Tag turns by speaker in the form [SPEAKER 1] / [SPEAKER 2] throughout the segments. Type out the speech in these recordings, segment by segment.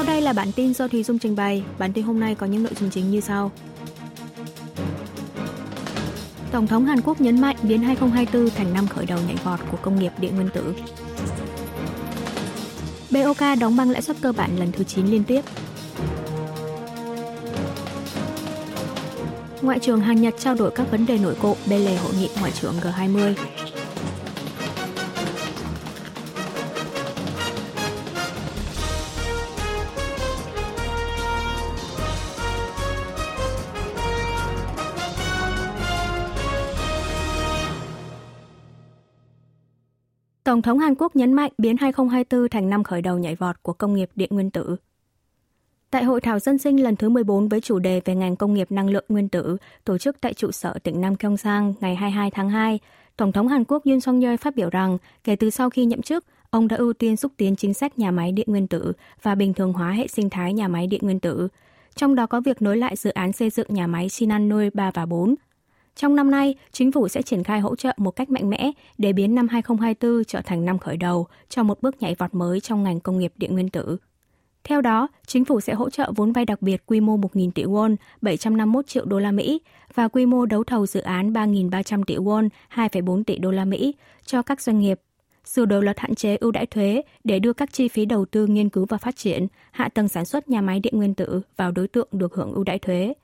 [SPEAKER 1] Sau đây là bản tin do Thùy Dung trình bày. Bản tin hôm nay có những nội dung chính như sau. Tổng thống Hàn Quốc nhấn mạnh biến 2024 thành năm khởi đầu nhảy vọt của công nghiệp điện nguyên tử. BOK đóng băng lãi suất cơ bản lần thứ 9 liên tiếp. Ngoại trưởng Hàn Nhật trao đổi các vấn đề nổi cộ bên lề hội nghị ngoại trưởng G20. Tổng thống Hàn Quốc nhấn mạnh biến 2024 thành năm khởi đầu nhảy vọt của công nghiệp điện nguyên tử. Tại hội thảo dân sinh lần thứ 14 với chủ đề về ngành công nghiệp năng lượng nguyên tử, tổ chức tại trụ sở tỉnh Nam Gyeongsang ngày 22 tháng 2, Tổng thống Hàn Quốc Yoon song yeol phát biểu rằng kể từ sau khi nhậm chức, ông đã ưu tiên xúc tiến chính sách nhà máy điện nguyên tử và bình thường hóa hệ sinh thái nhà máy điện nguyên tử. Trong đó có việc nối lại dự án xây dựng nhà máy Sinanoi 3 và 4, trong năm nay, chính phủ sẽ triển khai hỗ trợ một cách mạnh mẽ để biến năm 2024 trở thành năm khởi đầu cho một bước nhảy vọt mới trong ngành công nghiệp điện nguyên tử. Theo đó, chính phủ sẽ hỗ trợ vốn vay đặc biệt quy mô 1.000 tỷ won, 751 triệu đô la Mỹ và quy mô đấu thầu dự án 3.300 tỷ won, 2,4 tỷ đô la Mỹ cho các doanh nghiệp. Sửa đổi luật hạn chế ưu đãi thuế để đưa các chi phí đầu tư nghiên cứu và phát triển, hạ tầng sản xuất nhà máy điện nguyên tử vào đối tượng được hưởng ưu đãi thuế.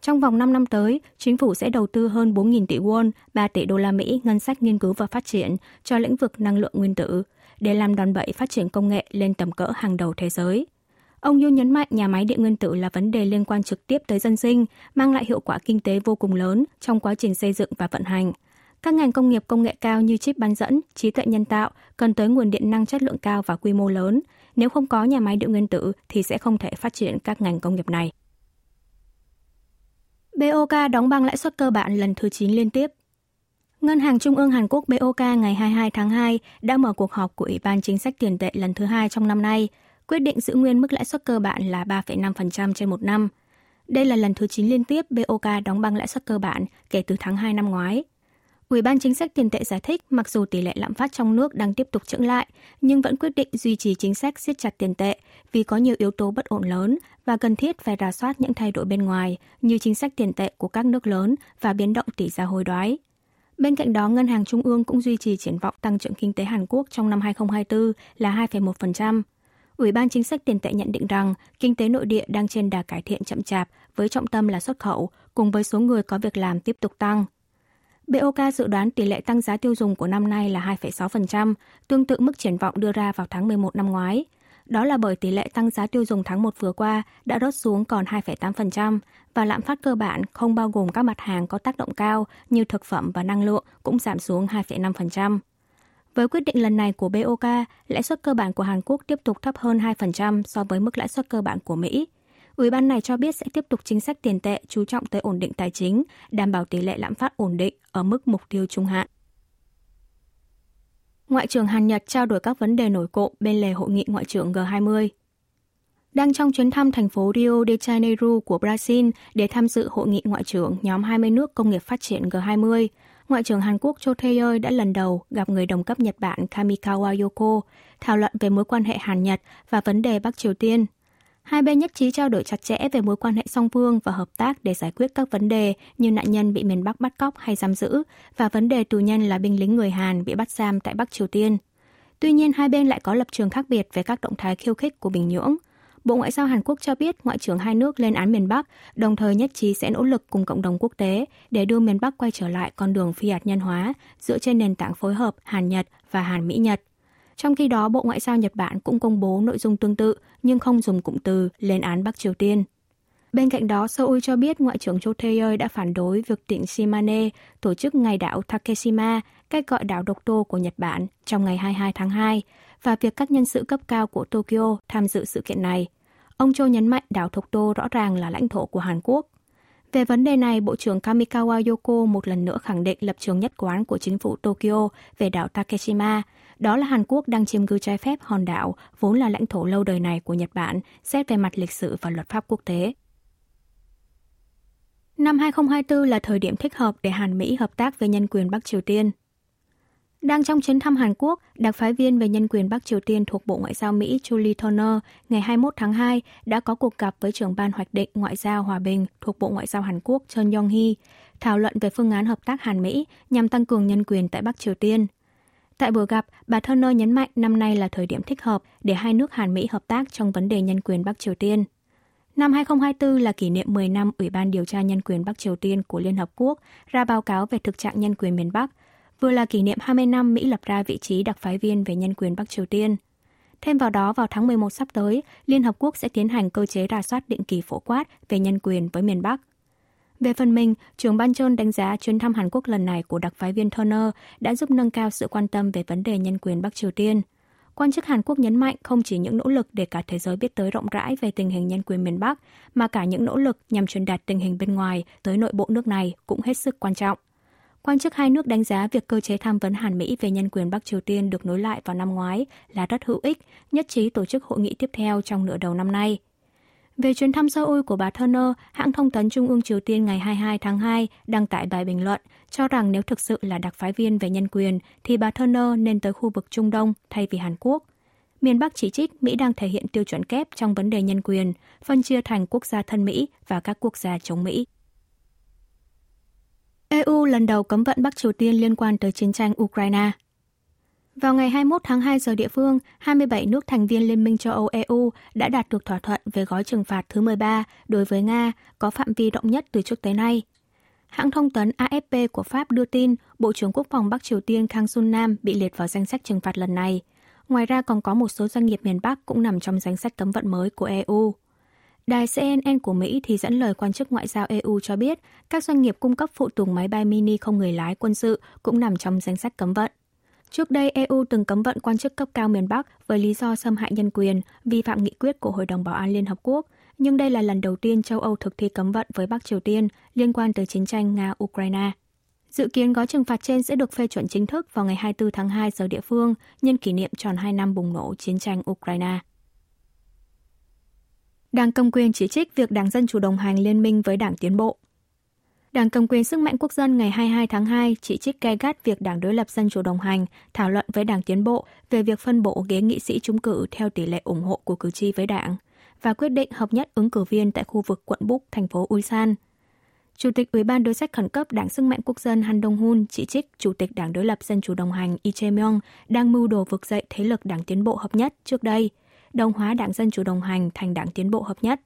[SPEAKER 1] Trong vòng 5 năm tới, chính phủ sẽ đầu tư hơn 4.000 tỷ won, 3 tỷ đô la Mỹ ngân sách nghiên cứu và phát triển cho lĩnh vực năng lượng nguyên tử để làm đòn bẩy phát triển công nghệ lên tầm cỡ hàng đầu thế giới. Ông yu nhấn mạnh nhà máy điện nguyên tử là vấn đề liên quan trực tiếp tới dân sinh, mang lại hiệu quả kinh tế vô cùng lớn trong quá trình xây dựng và vận hành. Các ngành công nghiệp công nghệ cao như chip bán dẫn, trí tuệ nhân tạo cần tới nguồn điện năng chất lượng cao và quy mô lớn. Nếu không có nhà máy điện nguyên tử thì sẽ không thể phát triển các ngành công nghiệp này. BOK đóng băng lãi suất cơ bản lần thứ 9 liên tiếp. Ngân hàng Trung ương Hàn Quốc BOK ngày 22 tháng 2 đã mở cuộc họp của Ủy ban Chính sách Tiền tệ lần thứ hai trong năm nay, quyết định giữ nguyên mức lãi suất cơ bản là 3,5% trên một năm. Đây là lần thứ 9 liên tiếp BOK đóng băng lãi suất cơ bản kể từ tháng 2 năm ngoái. Ủy ban chính sách tiền tệ giải thích mặc dù tỷ lệ lạm phát trong nước đang tiếp tục chững lại, nhưng vẫn quyết định duy trì chính sách siết chặt tiền tệ vì có nhiều yếu tố bất ổn lớn và cần thiết phải rà soát những thay đổi bên ngoài như chính sách tiền tệ của các nước lớn và biến động tỷ giá hối đoái. Bên cạnh đó, Ngân hàng Trung ương cũng duy trì triển vọng tăng trưởng kinh tế Hàn Quốc trong năm 2024 là 2,1%. Ủy ban chính sách tiền tệ nhận định rằng kinh tế nội địa đang trên đà cải thiện chậm chạp với trọng tâm là xuất khẩu, cùng với số người có việc làm tiếp tục tăng – BOK dự đoán tỷ lệ tăng giá tiêu dùng của năm nay là 2,6%, tương tự mức triển vọng đưa ra vào tháng 11 năm ngoái. Đó là bởi tỷ lệ tăng giá tiêu dùng tháng 1 vừa qua đã rớt xuống còn 2,8% và lạm phát cơ bản không bao gồm các mặt hàng có tác động cao như thực phẩm và năng lượng cũng giảm xuống 2,5%. Với quyết định lần này của BOK, lãi suất cơ bản của Hàn Quốc tiếp tục thấp hơn 2% so với mức lãi suất cơ bản của Mỹ. Ủy ban này cho biết sẽ tiếp tục chính sách tiền tệ chú trọng tới ổn định tài chính, đảm bảo tỷ lệ lạm phát ổn định ở mức mục tiêu trung hạn. Ngoại trưởng Hàn Nhật trao đổi các vấn đề nổi cộ bên lề hội nghị ngoại trưởng G20. Đang trong chuyến thăm thành phố Rio de Janeiro của Brazil để tham dự hội nghị ngoại trưởng nhóm 20 nước công nghiệp phát triển G20, Ngoại trưởng Hàn Quốc Cho Tae-yeol đã lần đầu gặp người đồng cấp Nhật Bản Kamikawa Yoko, thảo luận về mối quan hệ Hàn-Nhật và vấn đề Bắc Triều Tiên – Hai bên nhất trí trao đổi chặt chẽ về mối quan hệ song phương và hợp tác để giải quyết các vấn đề như nạn nhân bị miền Bắc bắt cóc hay giam giữ và vấn đề tù nhân là binh lính người Hàn bị bắt giam tại Bắc Triều Tiên. Tuy nhiên, hai bên lại có lập trường khác biệt về các động thái khiêu khích của Bình Nhưỡng. Bộ Ngoại giao Hàn Quốc cho biết Ngoại trưởng hai nước lên án miền Bắc, đồng thời nhất trí sẽ nỗ lực cùng cộng đồng quốc tế để đưa miền Bắc quay trở lại con đường phi hạt nhân hóa dựa trên nền tảng phối hợp Hàn-Nhật và Hàn-Mỹ-Nhật. Trong khi đó, Bộ Ngoại giao Nhật Bản cũng công bố nội dung tương tự nhưng không dùng cụm từ lên án Bắc Triều Tiên. Bên cạnh đó, Seoul cho biết Ngoại trưởng Cho Tae đã phản đối việc tỉnh Shimane tổ chức ngày đảo Takeshima, cách gọi đảo độc tô của Nhật Bản, trong ngày 22 tháng 2, và việc các nhân sự cấp cao của Tokyo tham dự sự kiện này. Ông Cho nhấn mạnh đảo Thục Tô rõ ràng là lãnh thổ của Hàn Quốc. Về vấn đề này, Bộ trưởng Kamikawa Yoko một lần nữa khẳng định lập trường nhất quán của chính phủ Tokyo về đảo Takeshima – đó là Hàn Quốc đang chiếm cư trái phép hòn đảo vốn là lãnh thổ lâu đời này của Nhật Bản, xét về mặt lịch sử và luật pháp quốc tế. Năm 2024 là thời điểm thích hợp để Hàn Mỹ hợp tác về nhân quyền Bắc Triều Tiên. Đang trong chuyến thăm Hàn Quốc, đặc phái viên về nhân quyền Bắc Triều Tiên thuộc Bộ Ngoại giao Mỹ Julie Turner ngày 21 tháng 2 đã có cuộc gặp với trưởng ban hoạch định Ngoại giao Hòa bình thuộc Bộ Ngoại giao Hàn Quốc Chun Yong-hee, thảo luận về phương án hợp tác Hàn-Mỹ nhằm tăng cường nhân quyền tại Bắc Triều Tiên. Tại buổi gặp, bà Turner nhấn mạnh năm nay là thời điểm thích hợp để hai nước Hàn-Mỹ hợp tác trong vấn đề nhân quyền Bắc Triều Tiên. Năm 2024 là kỷ niệm 10 năm Ủy ban điều tra nhân quyền Bắc Triều Tiên của Liên Hợp Quốc ra báo cáo về thực trạng nhân quyền miền Bắc – vừa là kỷ niệm 20 năm Mỹ lập ra vị trí đặc phái viên về nhân quyền Bắc Triều Tiên. Thêm vào đó, vào tháng 11 sắp tới, Liên Hợp Quốc sẽ tiến hành cơ chế rà soát định kỳ phổ quát về nhân quyền với miền Bắc. Về phần mình, trưởng ban Chôn đánh giá chuyến thăm Hàn Quốc lần này của đặc phái viên Turner đã giúp nâng cao sự quan tâm về vấn đề nhân quyền Bắc Triều Tiên. Quan chức Hàn Quốc nhấn mạnh không chỉ những nỗ lực để cả thế giới biết tới rộng rãi về tình hình nhân quyền miền Bắc, mà cả những nỗ lực nhằm truyền đạt tình hình bên ngoài tới nội bộ nước này cũng hết sức quan trọng. Quan chức hai nước đánh giá việc cơ chế tham vấn Hàn Mỹ về nhân quyền Bắc Triều Tiên được nối lại vào năm ngoái là rất hữu ích, nhất trí tổ chức hội nghị tiếp theo trong nửa đầu năm nay. Về chuyến thăm Seoul của bà Turner, hãng thông tấn Trung ương Triều Tiên ngày 22 tháng 2 đăng tải bài bình luận cho rằng nếu thực sự là đặc phái viên về nhân quyền thì bà Turner nên tới khu vực Trung Đông thay vì Hàn Quốc. Miền Bắc chỉ trích Mỹ đang thể hiện tiêu chuẩn kép trong vấn đề nhân quyền, phân chia thành quốc gia thân Mỹ và các quốc gia chống Mỹ. EU lần đầu cấm vận Bắc Triều Tiên liên quan tới chiến tranh Ukraine. Vào ngày 21 tháng 2 giờ địa phương, 27 nước thành viên Liên minh châu Âu EU đã đạt được thỏa thuận về gói trừng phạt thứ 13 đối với Nga có phạm vi rộng nhất từ trước tới nay. Hãng thông tấn AFP của Pháp đưa tin Bộ trưởng Quốc phòng Bắc Triều Tiên Kang Sun Nam bị liệt vào danh sách trừng phạt lần này. Ngoài ra còn có một số doanh nghiệp miền Bắc cũng nằm trong danh sách cấm vận mới của EU. Đài CNN của Mỹ thì dẫn lời quan chức ngoại giao EU cho biết các doanh nghiệp cung cấp phụ tùng máy bay mini không người lái quân sự cũng nằm trong danh sách cấm vận. Trước đây, EU từng cấm vận quan chức cấp cao miền Bắc với lý do xâm hại nhân quyền, vi phạm nghị quyết của Hội đồng Bảo an Liên Hợp Quốc, nhưng đây là lần đầu tiên châu Âu thực thi cấm vận với Bắc Triều Tiên liên quan tới chiến tranh Nga-Ukraine. Dự kiến gói trừng phạt trên sẽ được phê chuẩn chính thức vào ngày 24 tháng 2 giờ địa phương, nhân kỷ niệm tròn 2 năm bùng nổ chiến tranh Ukraine. Đảng Cầm quyền chỉ trích việc Đảng Dân Chủ đồng hành liên minh với Đảng Tiến Bộ. Đảng Cầm quyền Sức mạnh Quốc dân ngày 22 tháng 2 chỉ trích gay gắt việc Đảng đối lập Dân Chủ đồng hành thảo luận với Đảng Tiến Bộ về việc phân bổ ghế nghị sĩ trúng cử theo tỷ lệ ủng hộ của cử tri với Đảng và quyết định hợp nhất ứng cử viên tại khu vực quận Búc, thành phố Ulsan. Chủ tịch Ủy ban đối sách khẩn cấp Đảng Sức mạnh Quốc dân Han Dong-hun chỉ trích Chủ tịch Đảng đối lập Dân chủ đồng hành Lee Jae-myung đang mưu đồ vực dậy thế lực Đảng Tiến bộ hợp nhất trước đây – đồng hóa Đảng Dân Chủ đồng hành thành Đảng Tiến bộ Hợp nhất.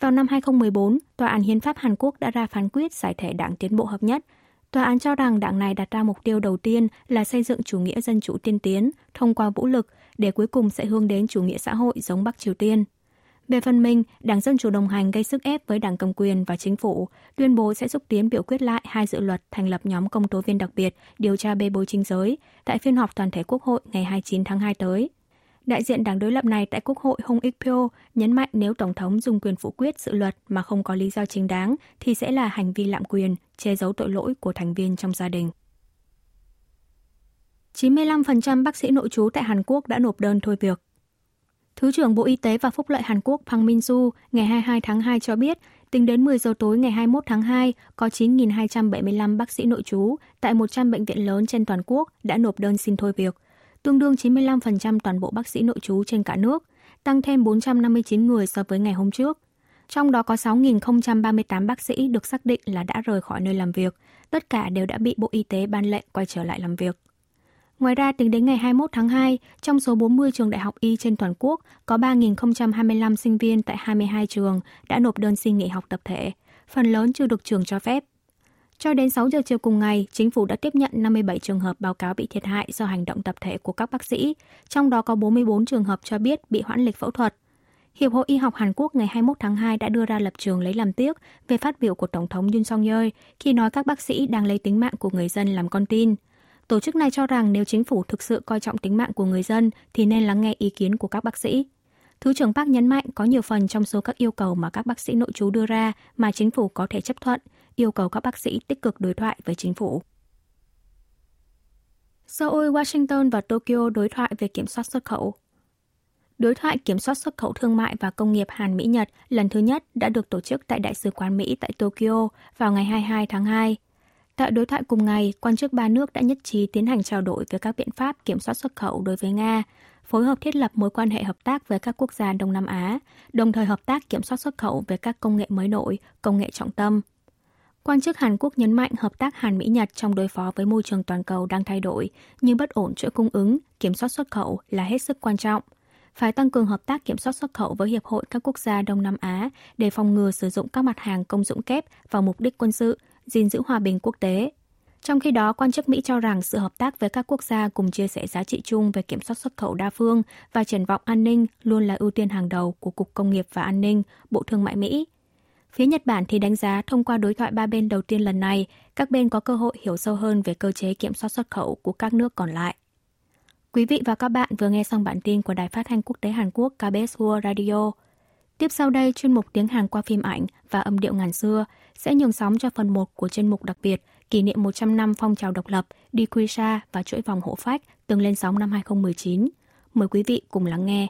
[SPEAKER 1] Vào năm 2014, Tòa án Hiến pháp Hàn Quốc đã ra phán quyết giải thể Đảng Tiến bộ Hợp nhất. Tòa án cho rằng đảng này đặt ra mục tiêu đầu tiên là xây dựng chủ nghĩa dân chủ tiên tiến thông qua vũ lực để cuối cùng sẽ hướng đến chủ nghĩa xã hội giống Bắc Triều Tiên. Về phần mình, Đảng Dân Chủ đồng hành gây sức ép với Đảng cầm quyền và chính phủ, tuyên bố sẽ xúc tiến biểu quyết lại hai dự luật thành lập nhóm công tố viên đặc biệt điều tra bê bối chính giới tại phiên họp toàn thể Quốc hội ngày 29 tháng 2 tới. Đại diện đảng đối lập này tại Quốc hội Hong Ik Pyo nhấn mạnh nếu Tổng thống dùng quyền phủ quyết dự luật mà không có lý do chính đáng thì sẽ là hành vi lạm quyền, che giấu tội lỗi của thành viên trong gia đình. 95% bác sĩ nội trú tại Hàn Quốc đã nộp đơn thôi việc. Thứ trưởng Bộ Y tế và Phúc lợi Hàn Quốc Pang Min-su ngày 22 tháng 2 cho biết, tính đến 10 giờ tối ngày 21 tháng 2, có 9.275 bác sĩ nội trú tại 100 bệnh viện lớn trên toàn quốc đã nộp đơn xin thôi việc – tương đương 95% toàn bộ bác sĩ nội trú trên cả nước, tăng thêm 459 người so với ngày hôm trước. Trong đó có 6.038 bác sĩ được xác định là đã rời khỏi nơi làm việc, tất cả đều đã bị Bộ Y tế ban lệnh quay trở lại làm việc. Ngoài ra, tính đến ngày 21 tháng 2, trong số 40 trường đại học y trên toàn quốc, có 3.025 sinh viên tại 22 trường đã nộp đơn xin nghỉ học tập thể, phần lớn chưa được trường cho phép. Cho đến 6 giờ chiều cùng ngày, chính phủ đã tiếp nhận 57 trường hợp báo cáo bị thiệt hại do hành động tập thể của các bác sĩ, trong đó có 44 trường hợp cho biết bị hoãn lịch phẫu thuật. Hiệp hội Y học Hàn Quốc ngày 21 tháng 2 đã đưa ra lập trường lấy làm tiếc về phát biểu của Tổng thống Yoon song yeol khi nói các bác sĩ đang lấy tính mạng của người dân làm con tin. Tổ chức này cho rằng nếu chính phủ thực sự coi trọng tính mạng của người dân thì nên lắng nghe ý kiến của các bác sĩ. Thứ trưởng Park nhấn mạnh có nhiều phần trong số các yêu cầu mà các bác sĩ nội trú đưa ra mà chính phủ có thể chấp thuận, yêu cầu các bác sĩ tích cực đối thoại với chính phủ. Seoul, Washington và Tokyo đối thoại về kiểm soát xuất khẩu. Đối thoại kiểm soát xuất khẩu thương mại và công nghiệp Hàn Mỹ-Nhật lần thứ nhất đã được tổ chức tại Đại sứ quán Mỹ tại Tokyo vào ngày 22 tháng 2. Tại đối thoại cùng ngày, quan chức ba nước đã nhất trí tiến hành trao đổi về các biện pháp kiểm soát xuất khẩu đối với Nga, phối hợp thiết lập mối quan hệ hợp tác với các quốc gia Đông Nam Á, đồng thời hợp tác kiểm soát xuất khẩu về các công nghệ mới nổi, công nghệ trọng tâm. Quan chức Hàn Quốc nhấn mạnh hợp tác Hàn Mỹ-Nhật trong đối phó với môi trường toàn cầu đang thay đổi, như bất ổn chuỗi cung ứng, kiểm soát xuất khẩu là hết sức quan trọng. Phải tăng cường hợp tác kiểm soát xuất khẩu với Hiệp hội các quốc gia Đông Nam Á để phòng ngừa sử dụng các mặt hàng công dụng kép vào mục đích quân sự, gìn giữ hòa bình quốc tế. Trong khi đó, quan chức Mỹ cho rằng sự hợp tác với các quốc gia cùng chia sẻ giá trị chung về kiểm soát xuất khẩu đa phương và triển vọng an ninh luôn là ưu tiên hàng đầu của Cục Công nghiệp và An ninh, Bộ Thương mại Mỹ. Phía Nhật Bản thì đánh giá thông qua đối thoại ba bên đầu tiên lần này, các bên có cơ hội hiểu sâu hơn về cơ chế kiểm soát xuất khẩu của các nước còn lại. Quý vị và các bạn vừa nghe xong bản tin của Đài Phát thanh Quốc tế Hàn Quốc KBS World Radio. Tiếp sau đây, chuyên mục tiếng Hàn qua phim ảnh và âm điệu ngàn xưa sẽ nhường sóng cho phần 1 của chuyên mục đặc biệt kỷ niệm 100 năm phong trào độc lập, đi quy sa và chuỗi vòng hộ phách từng lên sóng năm 2019. Mời quý vị cùng lắng nghe.